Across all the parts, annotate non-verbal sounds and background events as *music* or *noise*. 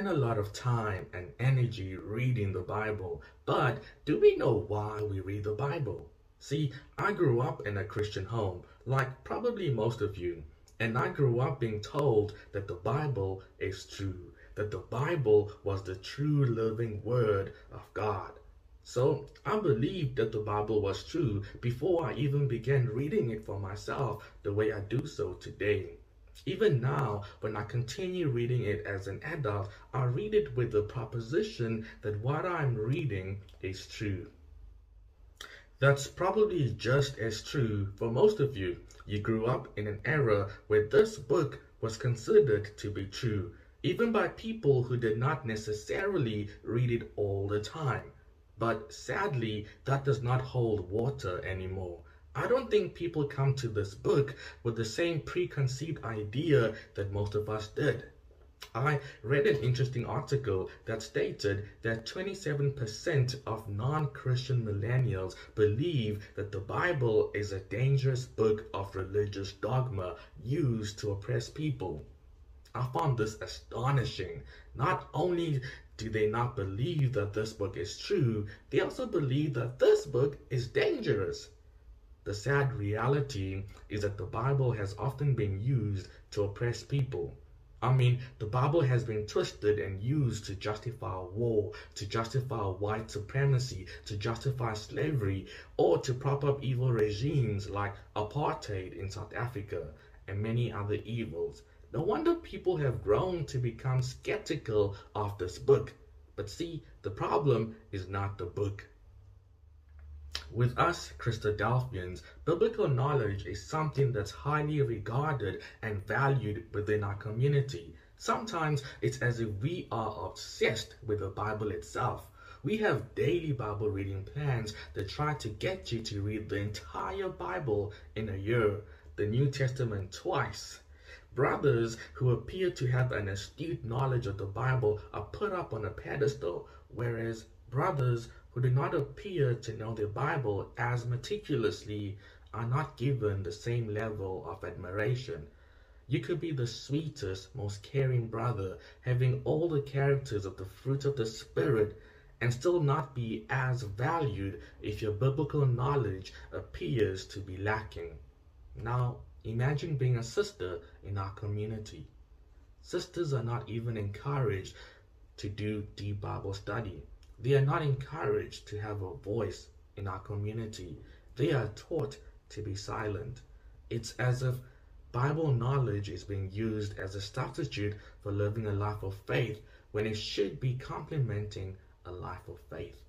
spend a lot of time and energy reading the Bible, but do we know why we read the Bible? See, I grew up in a Christian home, like probably most of you, and I grew up being told that the Bible is true, that the Bible was the true living Word of God. So I believed that the Bible was true before I even began reading it for myself the way I do so today. Even now, when I continue reading it as an adult, I read it with the proposition that what I'm reading is true. That's probably just as true for most of you. You grew up in an era where this book was considered to be true, even by people who did not necessarily read it all the time. But sadly, that does not hold water anymore. I don't think people come to this book with the same preconceived idea that most of us did. I read an interesting article that stated that 27% of non-Christian millennials believe that the Bible is a dangerous book of religious dogma used to oppress people. I found this astonishing. Not only do they not believe that this book is true, they also believe that this book is dangerous. The sad reality is that the Bible has often been used to oppress people. I mean, the Bible has been twisted and used to justify war, to justify white supremacy, to justify slavery, or to prop up evil regimes like apartheid in South Africa and many other evils. No wonder people have grown to become skeptical of this book. But see, the problem is not the book. With us Christadelphians, biblical knowledge is something that's highly regarded and valued within our community. Sometimes it's as if we are obsessed with the Bible itself. We have daily Bible reading plans that try to get you to read the entire Bible in a year, the New Testament twice. Brothers who appear to have an astute knowledge of the Bible are put up on a pedestal, whereas brothers who do not appear to know the Bible as meticulously are not given the same level of admiration. You could be the sweetest, most caring brother, having all the characters of the fruit of the Spirit, and still not be as valued if your biblical knowledge appears to be lacking. Now, imagine being a sister in our community. Sisters are not even encouraged to do deep Bible study. They are not encouraged to have a voice in our community. They are taught to be silent. It's as if Bible knowledge is being used as a substitute for living a life of faith when it should be complementing a life of faith.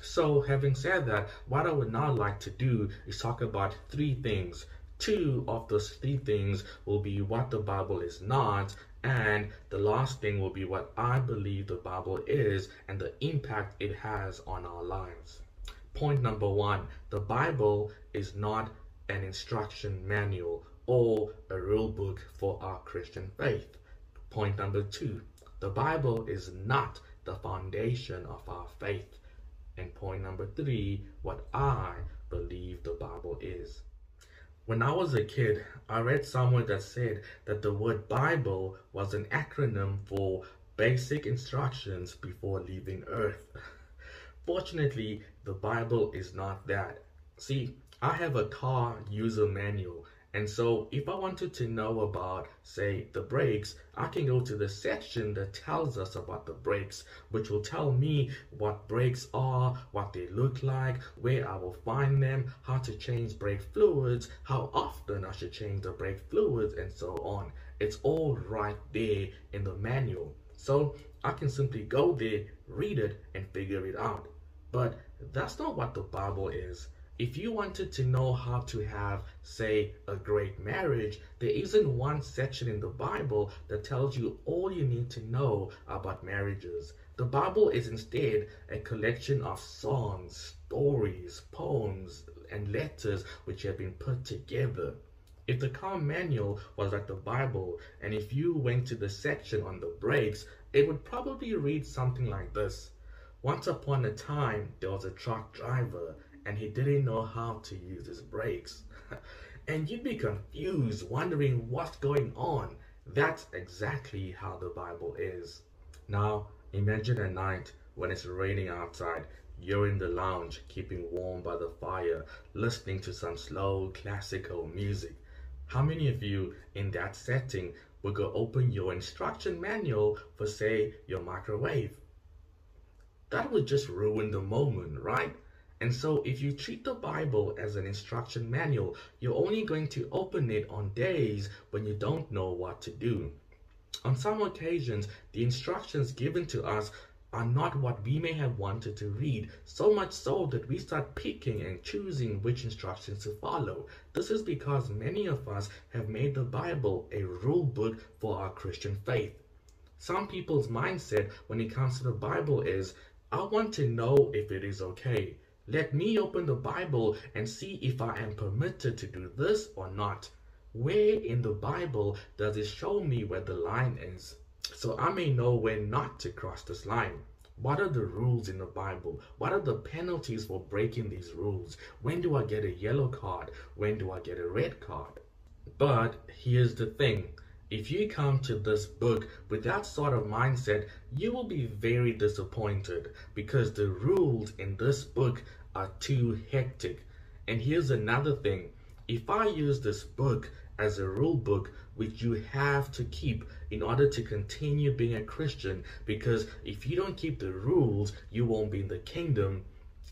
So, having said that, what I would now like to do is talk about three things. Two of those three things will be what the Bible is not, and the last thing will be what I believe the Bible is and the impact it has on our lives. Point number one the Bible is not an instruction manual or a rule book for our Christian faith. Point number two the Bible is not the foundation of our faith. And point number three what I believe the Bible is. When I was a kid, I read somewhere that said that the word Bible was an acronym for basic instructions before leaving Earth. Fortunately, the Bible is not that. See, I have a car user manual and so if I wanted to know about, say, the brakes, I can go to the section that tells us about the brakes, which will tell me what brakes are, what they look like, where I will find them, how to change brake fluids, how often I should change the brake fluids, and so on. It's all right there in the manual. So I can simply go there, read it, and figure it out. But that's not what the Bible is. If you wanted to know how to have, say, a great marriage, there isn't one section in the Bible that tells you all you need to know about marriages. The Bible is instead a collection of songs, stories, poems, and letters which have been put together. If the car manual was like the Bible, and if you went to the section on the brakes, it would probably read something like this. Once upon a time, there was a truck driver and he didn't know how to use his brakes. *laughs* and you'd be confused, wondering what's going on. That's exactly how the Bible is. Now, imagine a night when it's raining outside. You're in the lounge, keeping warm by the fire, listening to some slow classical music. How many of you in that setting would go open your instruction manual for, say, your microwave? That would just ruin the moment, right? And so if you treat the Bible as an instruction manual, you're only going to open it on days when you don't know what to do. On some occasions, the instructions given to us are not what we may have wanted to read, so much so that we start picking and choosing which instructions to follow. This is because many of us have made the Bible a rule book for our Christian faith. Some people's mindset when it comes to the Bible is, I want to know if it is okay. Let me open the Bible and see if I am permitted to do this or not. Where in the Bible does it show me where the line is? So I may know when not to cross this line. What are the rules in the Bible? What are the penalties for breaking these rules? When do I get a yellow card? When do I get a red card? But here's the thing. If you come to this book with that sort of mindset, you will be very disappointed because the rules in this book are too hectic. And here's another thing. If I use this book as a rule book which you have to keep in order to continue being a Christian because if you don't keep the rules, you won't be in the kingdom,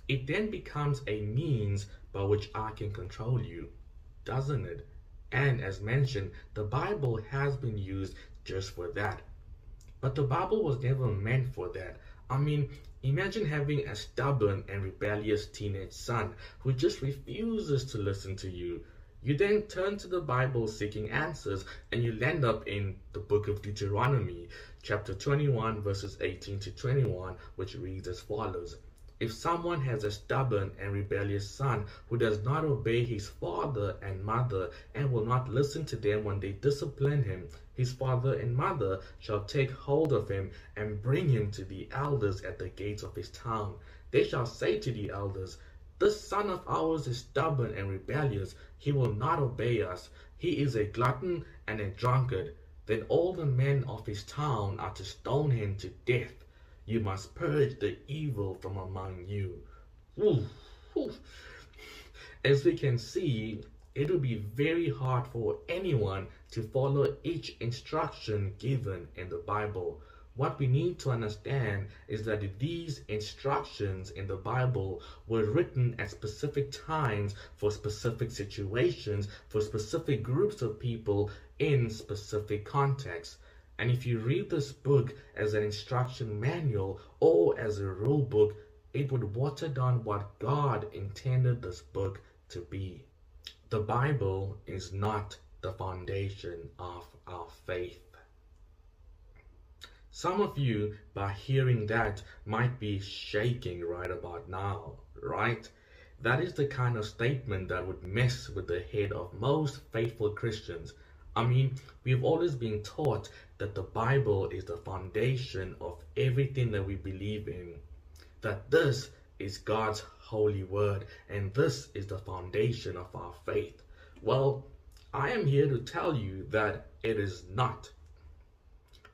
it then becomes a means by which I can control you, doesn't it? And as mentioned, the Bible has been used just for that. But the Bible was never meant for that. I mean, imagine having a stubborn and rebellious teenage son who just refuses to listen to you. You then turn to the Bible seeking answers and you land up in the book of Deuteronomy, chapter 21, verses 18 to 21, which reads as follows. If someone has a stubborn and rebellious son who does not obey his father and mother and will not listen to them when they discipline him, his father and mother shall take hold of him and bring him to the elders at the gates of his town. They shall say to the elders, This son of ours is stubborn and rebellious. He will not obey us. He is a glutton and a drunkard. Then all the men of his town are to stone him to death. You must purge the evil from among you. As we can see, it will be very hard for anyone to follow each instruction given in the Bible. What we need to understand is that these instructions in the Bible were written at specific times for specific situations, for specific groups of people in specific contexts. And if you read this book as an instruction manual or as a rule book, it would water down what God intended this book to be. The Bible is not the foundation of our faith. Some of you, by hearing that, might be shaking right about now, right? That is the kind of statement that would mess with the head of most faithful Christians I mean, we've always been taught that the Bible is the foundation of everything that we believe in. That this is God's holy word and this is the foundation of our faith. Well, I am here to tell you that it is not.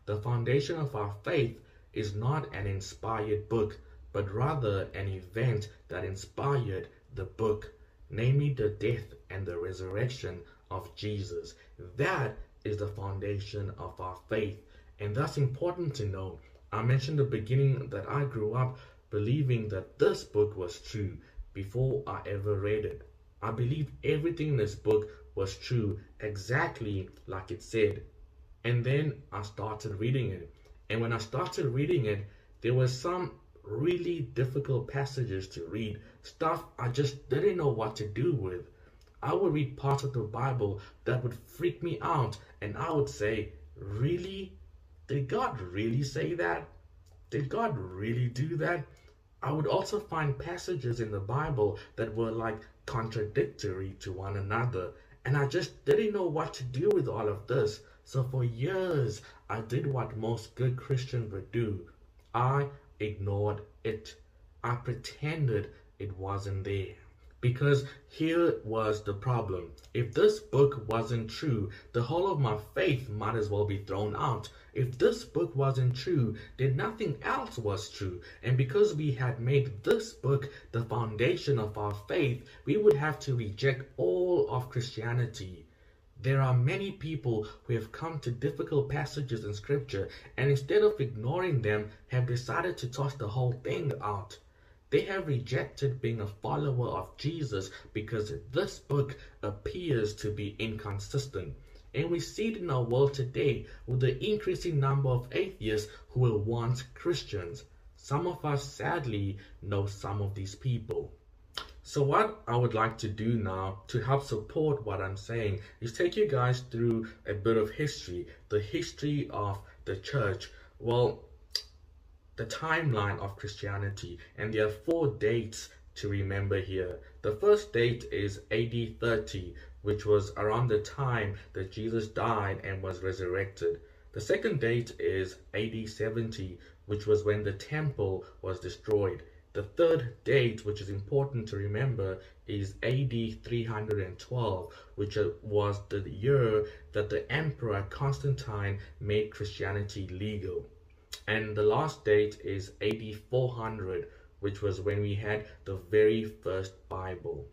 The foundation of our faith is not an inspired book, but rather an event that inspired the book, namely the death and the resurrection of Jesus. That is the foundation of our faith. And that's important to know. I mentioned the beginning that I grew up believing that this book was true before I ever read it. I believed everything in this book was true exactly like it said. And then I started reading it. And when I started reading it, there were some really difficult passages to read, stuff I just didn't know what to do with. I would read parts of the Bible that would freak me out, and I would say, Really? Did God really say that? Did God really do that? I would also find passages in the Bible that were like contradictory to one another, and I just didn't know what to do with all of this. So for years, I did what most good Christians would do I ignored it. I pretended it wasn't there. Because here was the problem. If this book wasn't true, the whole of my faith might as well be thrown out. If this book wasn't true, then nothing else was true. And because we had made this book the foundation of our faith, we would have to reject all of Christianity. There are many people who have come to difficult passages in scripture and instead of ignoring them have decided to toss the whole thing out. They have rejected being a follower of Jesus because this book appears to be inconsistent. And we see it in our world today with the increasing number of atheists who will want Christians. Some of us sadly know some of these people. So what I would like to do now to help support what I'm saying is take you guys through a bit of history, the history of the church. Well, the timeline of Christianity, and there are four dates to remember here. The first date is AD 30, which was around the time that Jesus died and was resurrected. The second date is AD 70, which was when the temple was destroyed. The third date, which is important to remember, is AD 312, which uh, was the year that the Emperor Constantine made Christianity legal. And the last date is AD 400, which was when we had the very first Bible.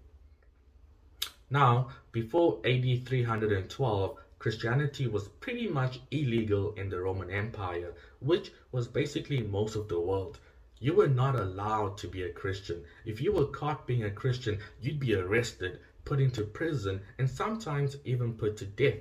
Now, before AD 312, Christianity was pretty much illegal in the Roman Empire, which was basically most of the world. You were not allowed to be a Christian. If you were caught being a Christian, you'd be arrested, put into prison, and sometimes even put to death.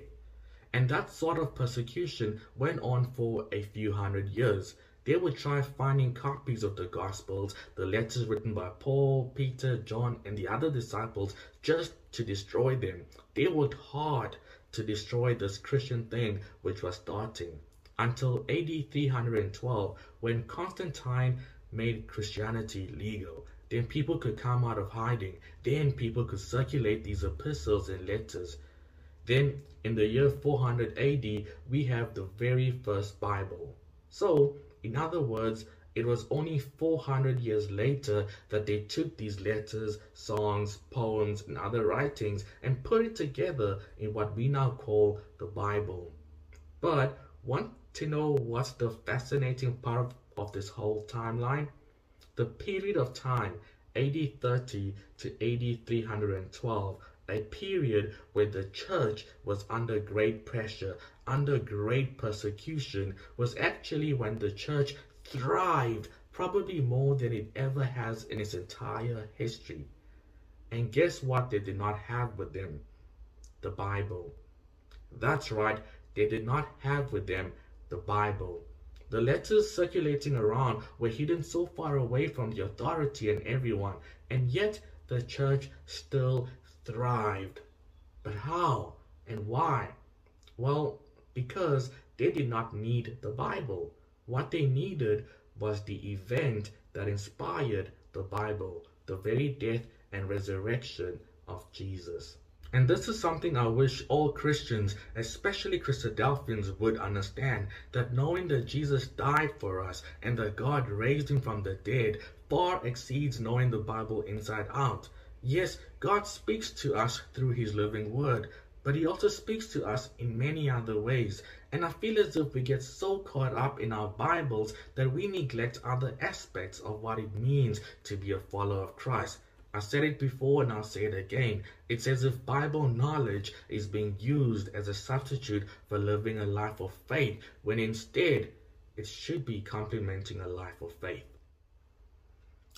And that sort of persecution went on for a few hundred years. They would try finding copies of the Gospels, the letters written by Paul, Peter, John, and the other disciples just to destroy them. They worked hard to destroy this Christian thing which was starting until AD 312 when Constantine made Christianity legal. Then people could come out of hiding. Then people could circulate these epistles and letters. Then in the year 400 AD, we have the very first Bible. So, in other words, it was only 400 years later that they took these letters, songs, poems, and other writings and put it together in what we now call the Bible. But want to know what's the fascinating part of this whole timeline? The period of time, AD 30 to AD 312, a period where the church was under great pressure, under great persecution, was actually when the church thrived probably more than it ever has in its entire history. And guess what they did not have with them? The Bible. That's right, they did not have with them the Bible. The letters circulating around were hidden so far away from the authority and everyone, and yet the church still thrived. But how and why? Well, because they did not need the Bible. What they needed was the event that inspired the Bible, the very death and resurrection of Jesus. And this is something I wish all Christians, especially Christadelphians, would understand that knowing that Jesus died for us and that God raised him from the dead far exceeds knowing the Bible inside out. Yes, God speaks to us through his living word, but he also speaks to us in many other ways. And I feel as if we get so caught up in our Bibles that we neglect other aspects of what it means to be a follower of Christ. I said it before and I'll say it again. It's as if Bible knowledge is being used as a substitute for living a life of faith, when instead it should be complementing a life of faith.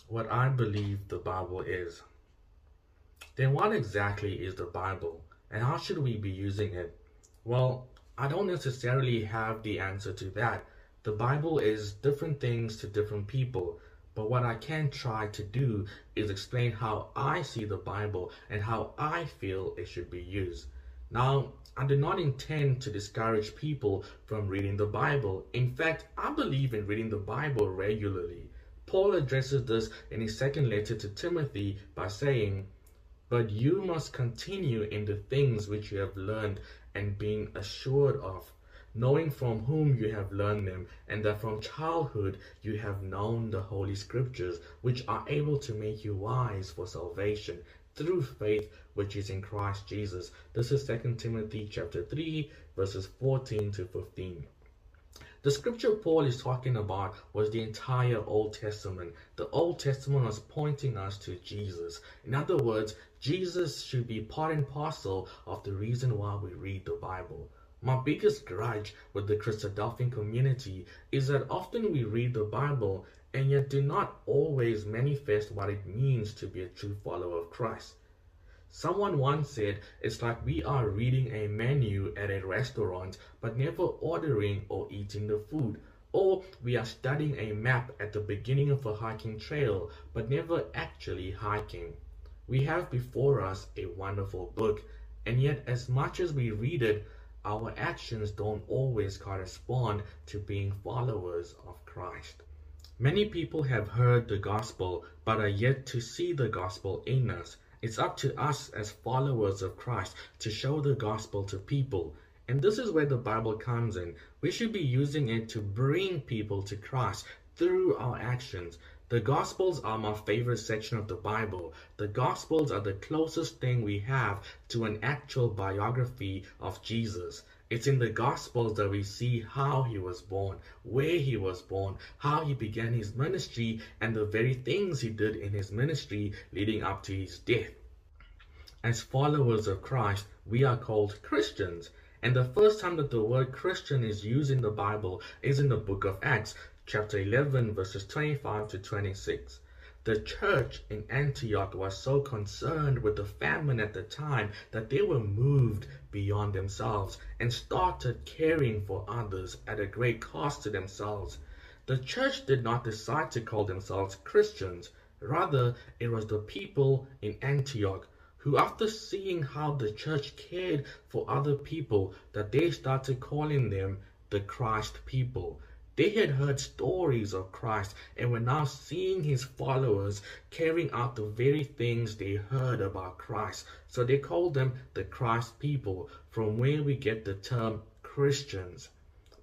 What I believe the Bible is. Then what exactly is the Bible and how should we be using it? Well, I don't necessarily have the answer to that. The Bible is different things to different people. But what I can try to do is explain how I see the Bible and how I feel it should be used. Now, I do not intend to discourage people from reading the Bible. In fact, I believe in reading the Bible regularly. Paul addresses this in his second letter to Timothy by saying, But you must continue in the things which you have learned and been assured of knowing from whom you have learned them, and that from childhood you have known the Holy Scriptures, which are able to make you wise for salvation, through faith which is in Christ Jesus. This is 2 Timothy chapter 3 verses 14 to 15. The scripture Paul is talking about was the entire Old Testament. The Old Testament was pointing us to Jesus. In other words, Jesus should be part and parcel of the reason why we read the Bible. My biggest grudge with the Christadelphian community is that often we read the Bible and yet do not always manifest what it means to be a true follower of Christ. Someone once said it's like we are reading a menu at a restaurant but never ordering or eating the food. Or we are studying a map at the beginning of a hiking trail but never actually hiking. We have before us a wonderful book, and yet as much as we read it, our actions don't always correspond to being followers of Christ. Many people have heard the gospel but are yet to see the gospel in us. It's up to us as followers of Christ to show the gospel to people. And this is where the Bible comes in. We should be using it to bring people to Christ through our actions. The Gospels are my favorite section of the Bible. The Gospels are the closest thing we have to an actual biography of Jesus. It's in the Gospels that we see how he was born, where he was born, how he began his ministry, and the very things he did in his ministry leading up to his death. As followers of Christ, we are called Christians. And the first time that the word Christian is used in the Bible is in the book of Acts, chapter 11, verses 25 to 26. The church in Antioch was so concerned with the famine at the time that they were moved beyond themselves and started caring for others at a great cost to themselves. The church did not decide to call themselves Christians. Rather, it was the people in Antioch who, after seeing how the church cared for other people, that they started calling them the Christ people. They had heard stories of Christ and were now seeing his followers carrying out the very things they heard about Christ. So they called them the Christ people, from where we get the term Christians.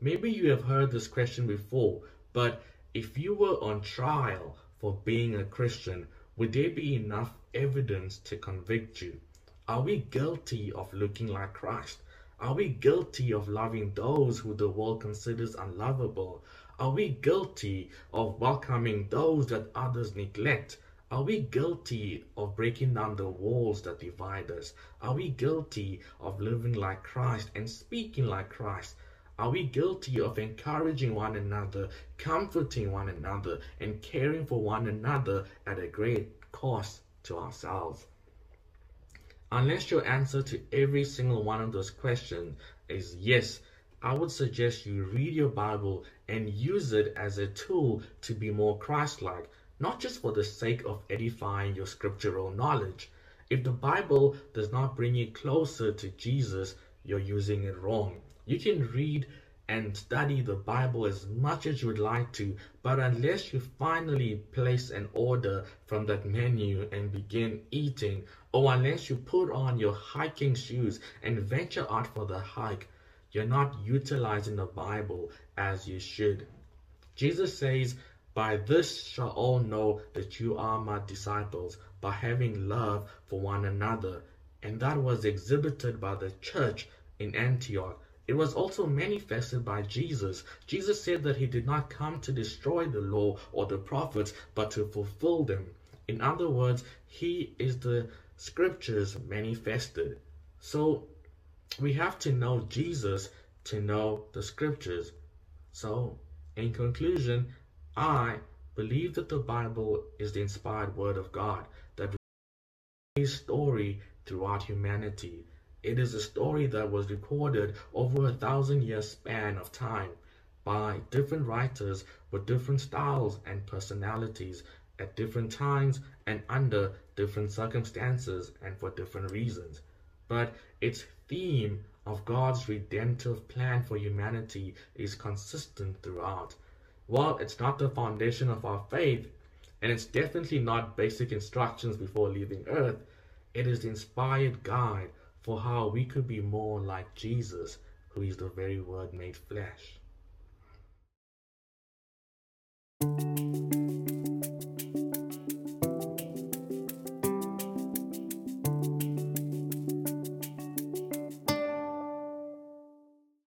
Maybe you have heard this question before, but if you were on trial for being a Christian, would there be enough evidence to convict you? Are we guilty of looking like Christ? Are we guilty of loving those who the world considers unlovable? Are we guilty of welcoming those that others neglect? Are we guilty of breaking down the walls that divide us? Are we guilty of living like Christ and speaking like Christ? Are we guilty of encouraging one another, comforting one another, and caring for one another at a great cost to ourselves? Unless your answer to every single one of those questions is yes, I would suggest you read your Bible and use it as a tool to be more Christ-like, not just for the sake of edifying your scriptural knowledge. If the Bible does not bring you closer to Jesus, you're using it wrong. You can read and study the Bible as much as you would like to, but unless you finally place an order from that menu and begin eating, or unless you put on your hiking shoes and venture out for the hike, you're not utilizing the Bible as you should. Jesus says, By this shall all know that you are my disciples, by having love for one another. And that was exhibited by the church in Antioch it was also manifested by Jesus. Jesus said that he did not come to destroy the law or the prophets, but to fulfill them. In other words, he is the scriptures manifested. So we have to know Jesus to know the scriptures. So, in conclusion, I believe that the Bible is the inspired word of God that his story throughout humanity. It is a story that was recorded over a thousand year span of time by different writers with different styles and personalities at different times and under different circumstances and for different reasons. But its theme of God's redemptive plan for humanity is consistent throughout. While it's not the foundation of our faith, and it's definitely not basic instructions before leaving earth, it is the inspired guide for how we could be more like Jesus, who is the very Word made flesh.